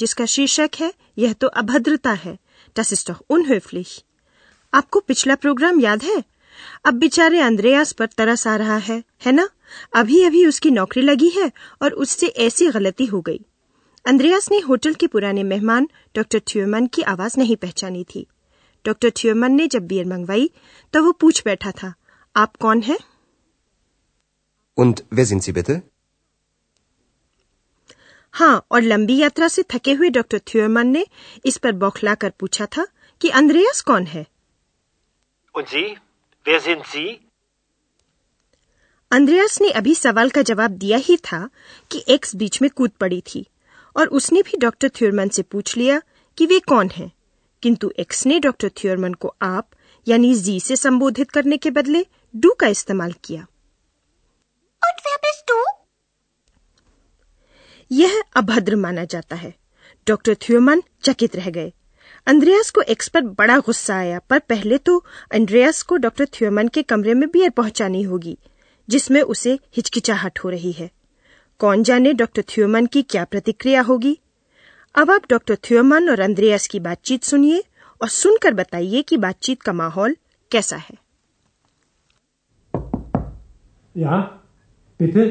जिसका शीर्षक है, यह तो अभद्रता है unhöflich. आपको पिछला प्रोग्राम याद है? अब बेचारे अंद्रयास पर तरस आ रहा है है ना? अभी अभी उसकी नौकरी लगी है और उससे ऐसी गलती हो गई। अंद्रयास ने होटल के पुराने मेहमान, डॉक्टर थ्योमन की आवाज़ नहीं पहचानी थी। डॉक्टर थ्योमन ने जब बियर मंगवाई तो वो पूछ बैठा था, आप कौन है? Und wer sind Sie bitte? हाँ और लंबी यात्रा से थके हुए डॉक्टर थ्योमन ने इस पर बौखला कर पूछा था कि अंद्रयास कौन है Und Sie? Wer sind Sie? अंद्रयास ने अभी सवाल का जवाब दिया ही था कि एक्स बीच में कूद पड़ी थी और उसने भी डॉक्टर थ्योरमन से पूछ लिया कि वे कौन हैं किंतु एक्स ने डॉक्टर थ्योरमन को आप यानी जी से संबोधित करने के बदले डू का इस्तेमाल किया Und wer bist du? यह अभद्र माना जाता है। डॉक्टर थ्योमन चकित रह गए। अंद्रयास को एक्स पर बड़ा गुस्सा आया, पर पहले तो अंद्रयास को डॉक्टर थ्योमन के कमरे में बियर पहुंचानी होगी, जिसमें उसे हिचकिचाहट हो रही है। कौन जाने डॉक्टर थ्योमन की क्या प्रतिक्रिया होगी? अब आप डॉक्टर थ्योमन और अंद्रयास की बातचीत सुनिए और सुनकर बताइए कि बातचीत का माहौल कैसा है। bitte?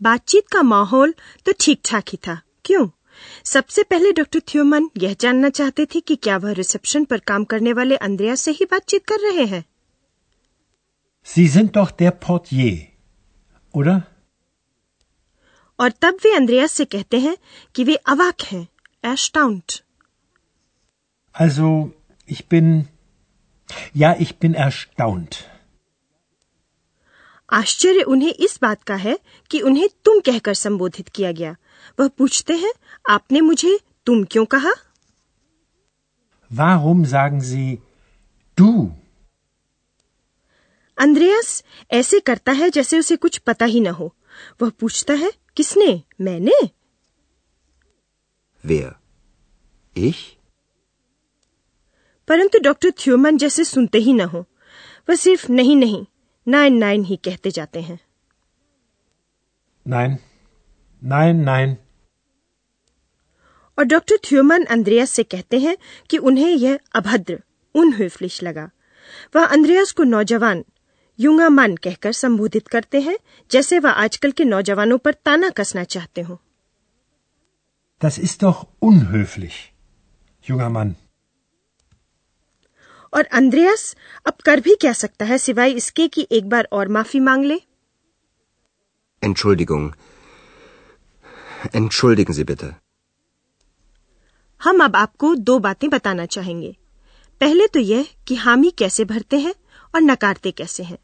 बातचीत का माहौल तो ठीक ठाक ही था क्यों सबसे पहले डॉक्टर थ्योमन यह जानना चाहते थे कि क्या वह रिसेप्शन पर काम करने वाले अंद्रया से ही बातचीत कर रहे हैं Sie sind doch der Portier, oder? और तब वे अंद्रयास से कहते हैं कि वे अवाक हैं एस्टाउंट Also, ich bin, ja, ich bin erstaunt. आश्चर्य उन्हें इस बात का है कि उन्हें तुम कहकर संबोधित किया गया वह पूछते हैं आपने मुझे तुम क्यों कहा Warum sagen Sie du? अंद्रयास ऐसे करता है जैसे उसे कुछ पता ही न हो वह पूछता है किसने मैंने Wer? Ich? परंतु डॉक्टर थ्योमन जैसे सुनते ही न हो वह सिर्फ़ नहीं नहीं नाइन नाइन ही कहते जाते हैं Nein, nein, nein. और डॉक्टर थ्योमन अंद्रयास से कहते हैं कि उन्हें यह अभद्र उनहूफलिश लगा वह अंद्रयास को नौजवान युंगा मन कहकर संबोधित करते हैं जैसे वह आजकल के नौजवानों पर ताना कसना चाहते हो Das ist doch unhöflich, junger Mann. और अंद्रयास अब कर भी क्या सकता है सिवाय इसके कि एक बार और माफ़ी मांग ले Entschuldigung. Entschuldigen Sie bitte. हम अब आपको दो बातें बताना चाहेंगे पहले तो यह कि हामी कैसे भरते हैं और नकारते कैसे हैं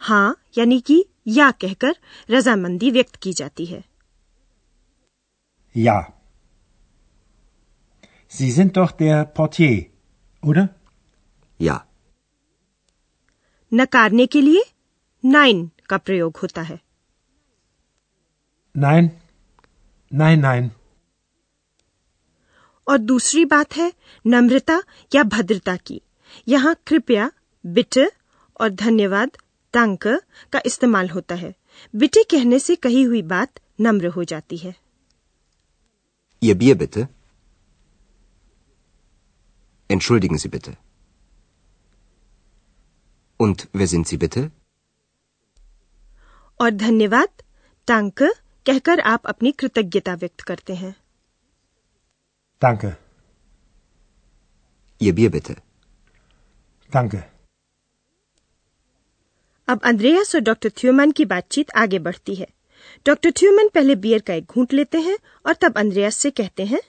हाँ यानी कि या कहकर रजामंदी व्यक्त की जाती है या Sie sind doch der Portier, oder? Ja. नकारने के लिए नाइन का प्रयोग होता है Nein, nein, nein. और दूसरी बात है नम्रता या भद्रता की यहाँ कृपया बिटे और धन्यवाद तांक का इस्तेमाल होता है बिटे कहने से कही हुई बात नम्र हो जाती है Ihr Bier bitte. Entschuldigen Sie bitte. Und wer sind Sie bitte? और धन्यवाद टांक कहकर आप अपनी कृतज्ञता व्यक्त करते हैं Danke. Ihr Bier bitte. Danke. अब अंद्रेयास और डॉक्टर थ्यूमन की बातचीत आगे बढ़ती है डॉक्टर थ्यूमन पहले बियर का एक घूंट लेते हैं और तब अंद्रेयास से कहते हैं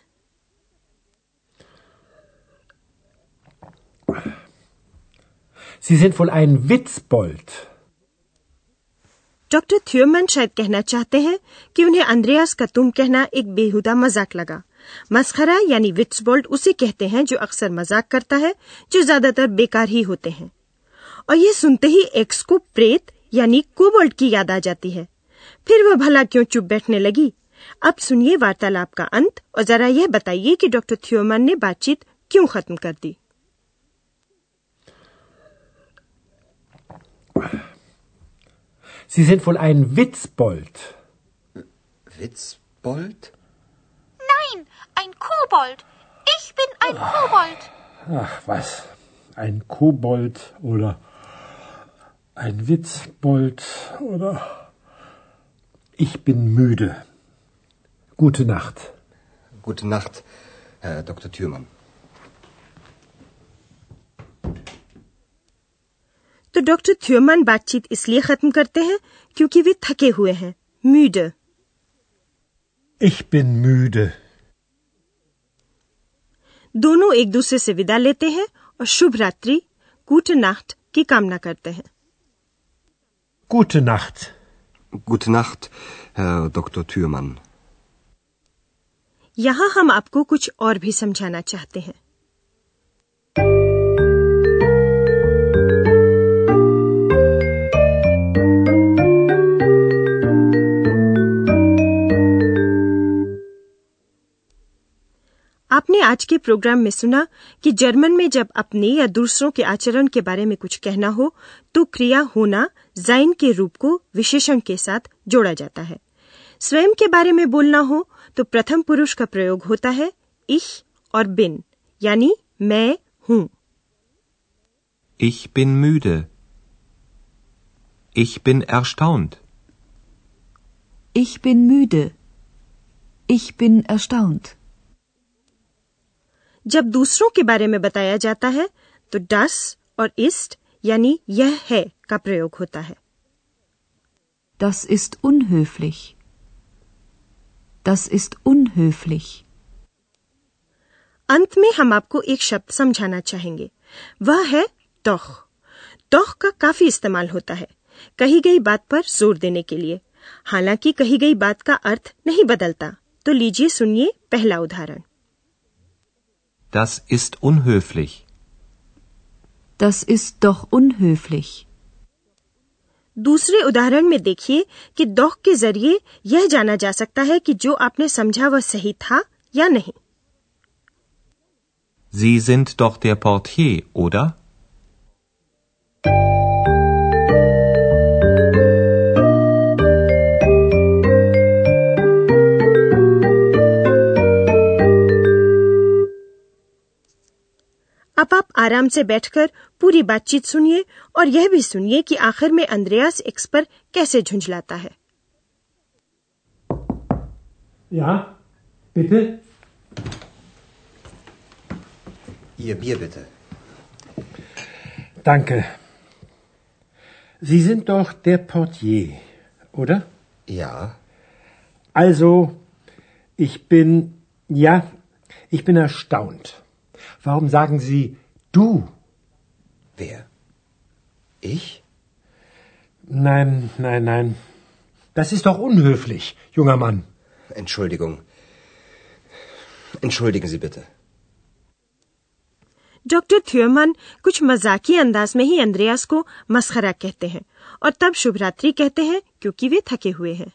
Sie sind wohl ein Witzbold. Doctor Thomann शायद कहना चाहते हैं कि उन्हें अंद्रयास का तुम कहना एक बेहुदा मज़ाक लगा मस्खरा यानी विट्सबोल्ड उसे कहते हैं जो अक्सर मज़ाक करता है जो ज़्यादातर बेकार ही होते हैं और ये सुनते ही एक्स को प्रेत यानी कोबोल्ड की याद आ जाती है फिर वह भला क्यों चुप बैठने लगी अब सुनिए वार्तालाप का अंत और जरा यह बताइए कि डॉक्टर थ्योमन ने बातचीत क्यों खत्म कर दी Sie sind wohl ein Witzbold. Witzbold? Nein, ein Kobold. Ich bin ein Kobold. Ach, was? Ein Kobold oder ein Witzbold oder ich bin müde. Gute Nacht. Gute Nacht, Herr Dr. Thürmann. तो doctor थ्योमन बातचीत इसलिए खत्म करते हैं क्योंकि वे थके हुए हैं म्यूड Ich bin müde. दोनों एक दूसरे से विदा लेते हैं और शुभ रात्रि गुड नाcht की कामना करते हैं Gute Nacht. Gute Nacht, Herr Dr. Thürmann. यहाँ हम आपको कुछ और भी समझाना चाहते हैं आपने आज के प्रोग्राम में सुना कि जर्मन में जब अपने या दूसरों के आचरण के बारे में कुछ कहना हो तो क्रिया होना जाइन के रूप को विशेषण के साथ जोड़ा जाता है स्वयं के बारे में बोलना हो तो प्रथम पुरुष का प्रयोग होता है इश और बिन यानी मैं हूँ Ich bin müde. Ich bin erstaunt. Ich bin müde. Ich bin erstaunt. जब दूसरों के बारे में बताया जाता है तो डस और इस्ट यानी यह है का प्रयोग होता है। Das ist unhöflich. Das ist unhöflich. अंत में हम आपको एक शब्द समझाना चाहेंगे। वह है तोह तोह का काफ़ी इस्तेमाल होता है कही गई बात पर ज़ोर देने के लिए। हालाँकि कही गई बात का अर्थ नहीं बदलता तो लीजिए सुनिए पहला उदाहरण। Das ist unhöflich. Das ist doch unhöflich. दूसरे उदाहरण में देखिए कि दोह के ज़रिए यह जाना जा सकता है कि जो आपने समझा वह सही था या नहीं Sie sind doch der Portier, oder? अब आप आराम से बैठकर पूरी बातचीत सुनिए और यह भी सुनिए कि आखिर में अंद्रयास एक्स पर कैसे झुंझलाता है Ja, bitte? Ihr Bier bitte. Danke. Sie sind doch der Portier, oder? Ja, Also, ich bin, ja, ich bin erstaunt. Warum sagen Sie du? wer? Ich? Nein, nein, nein. Das ist doch unhöflich, junger Mann. Entschuldigung. Entschuldigen Sie bitte. Doctor थ्योमन कुछ मजाकी अंदाज में ही अंद्रयास को मस्खरा कहते हैं और तब शुभरात्रि कहते हैं क्योंकि वे थके हुए हैं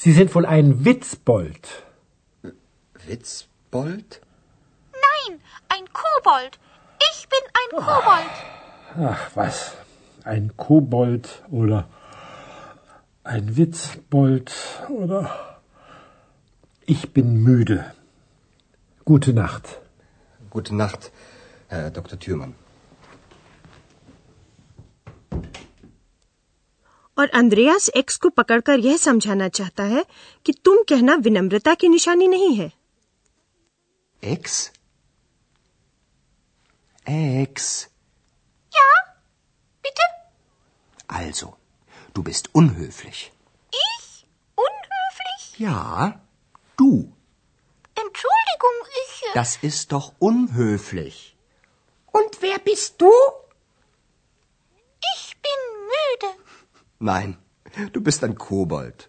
Sie sind wohl ein Witzbold. Witzbold? Nein, ein Kobold. Ich bin ein Kobold. Ach, was? Ein Kobold oder ein Witzbold oder ich bin müde. Gute Nacht. Gute Nacht, Herr Dr. Thürmann. और अंद्रयास x को पकड़कर यह समझाना चाहता है कि तुम कहना विनम्रता की निशानी नहीं है Ex? Ex. Ja, bitte? Also, du bist unhöflich. Ich? Unhöflich? Ja, du. Entschuldigung, ich. äh, Das ist doch unhöflich. Und wer bist du? Nein, du bist ein Kobold.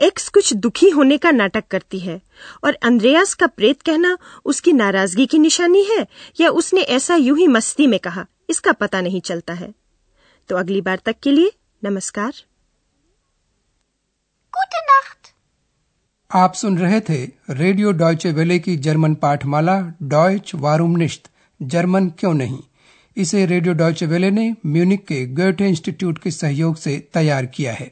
X कुछ दुखी होने का नाटक करती है। और अंद्रयास का प्रेत कहना उसकी नाराज़गी की निशानी है? या उसने ऐसा यूँ ही मस्ती में कहा इसका पता नहीं चलता है? तो अगली बार तक के लिए नमस्कार। Gute Nacht. आप सुन रहे थे रेडियो डॉयचे वेले की जर्मन पाठमाला डॉयच वारूम निश्त जर्मन क्यों नहीं? इसे रेडियो डॉयचे वेले ने म्यूनिक के गोएटे इंस्टीट्यूट के सहयोग से तैयार किया है।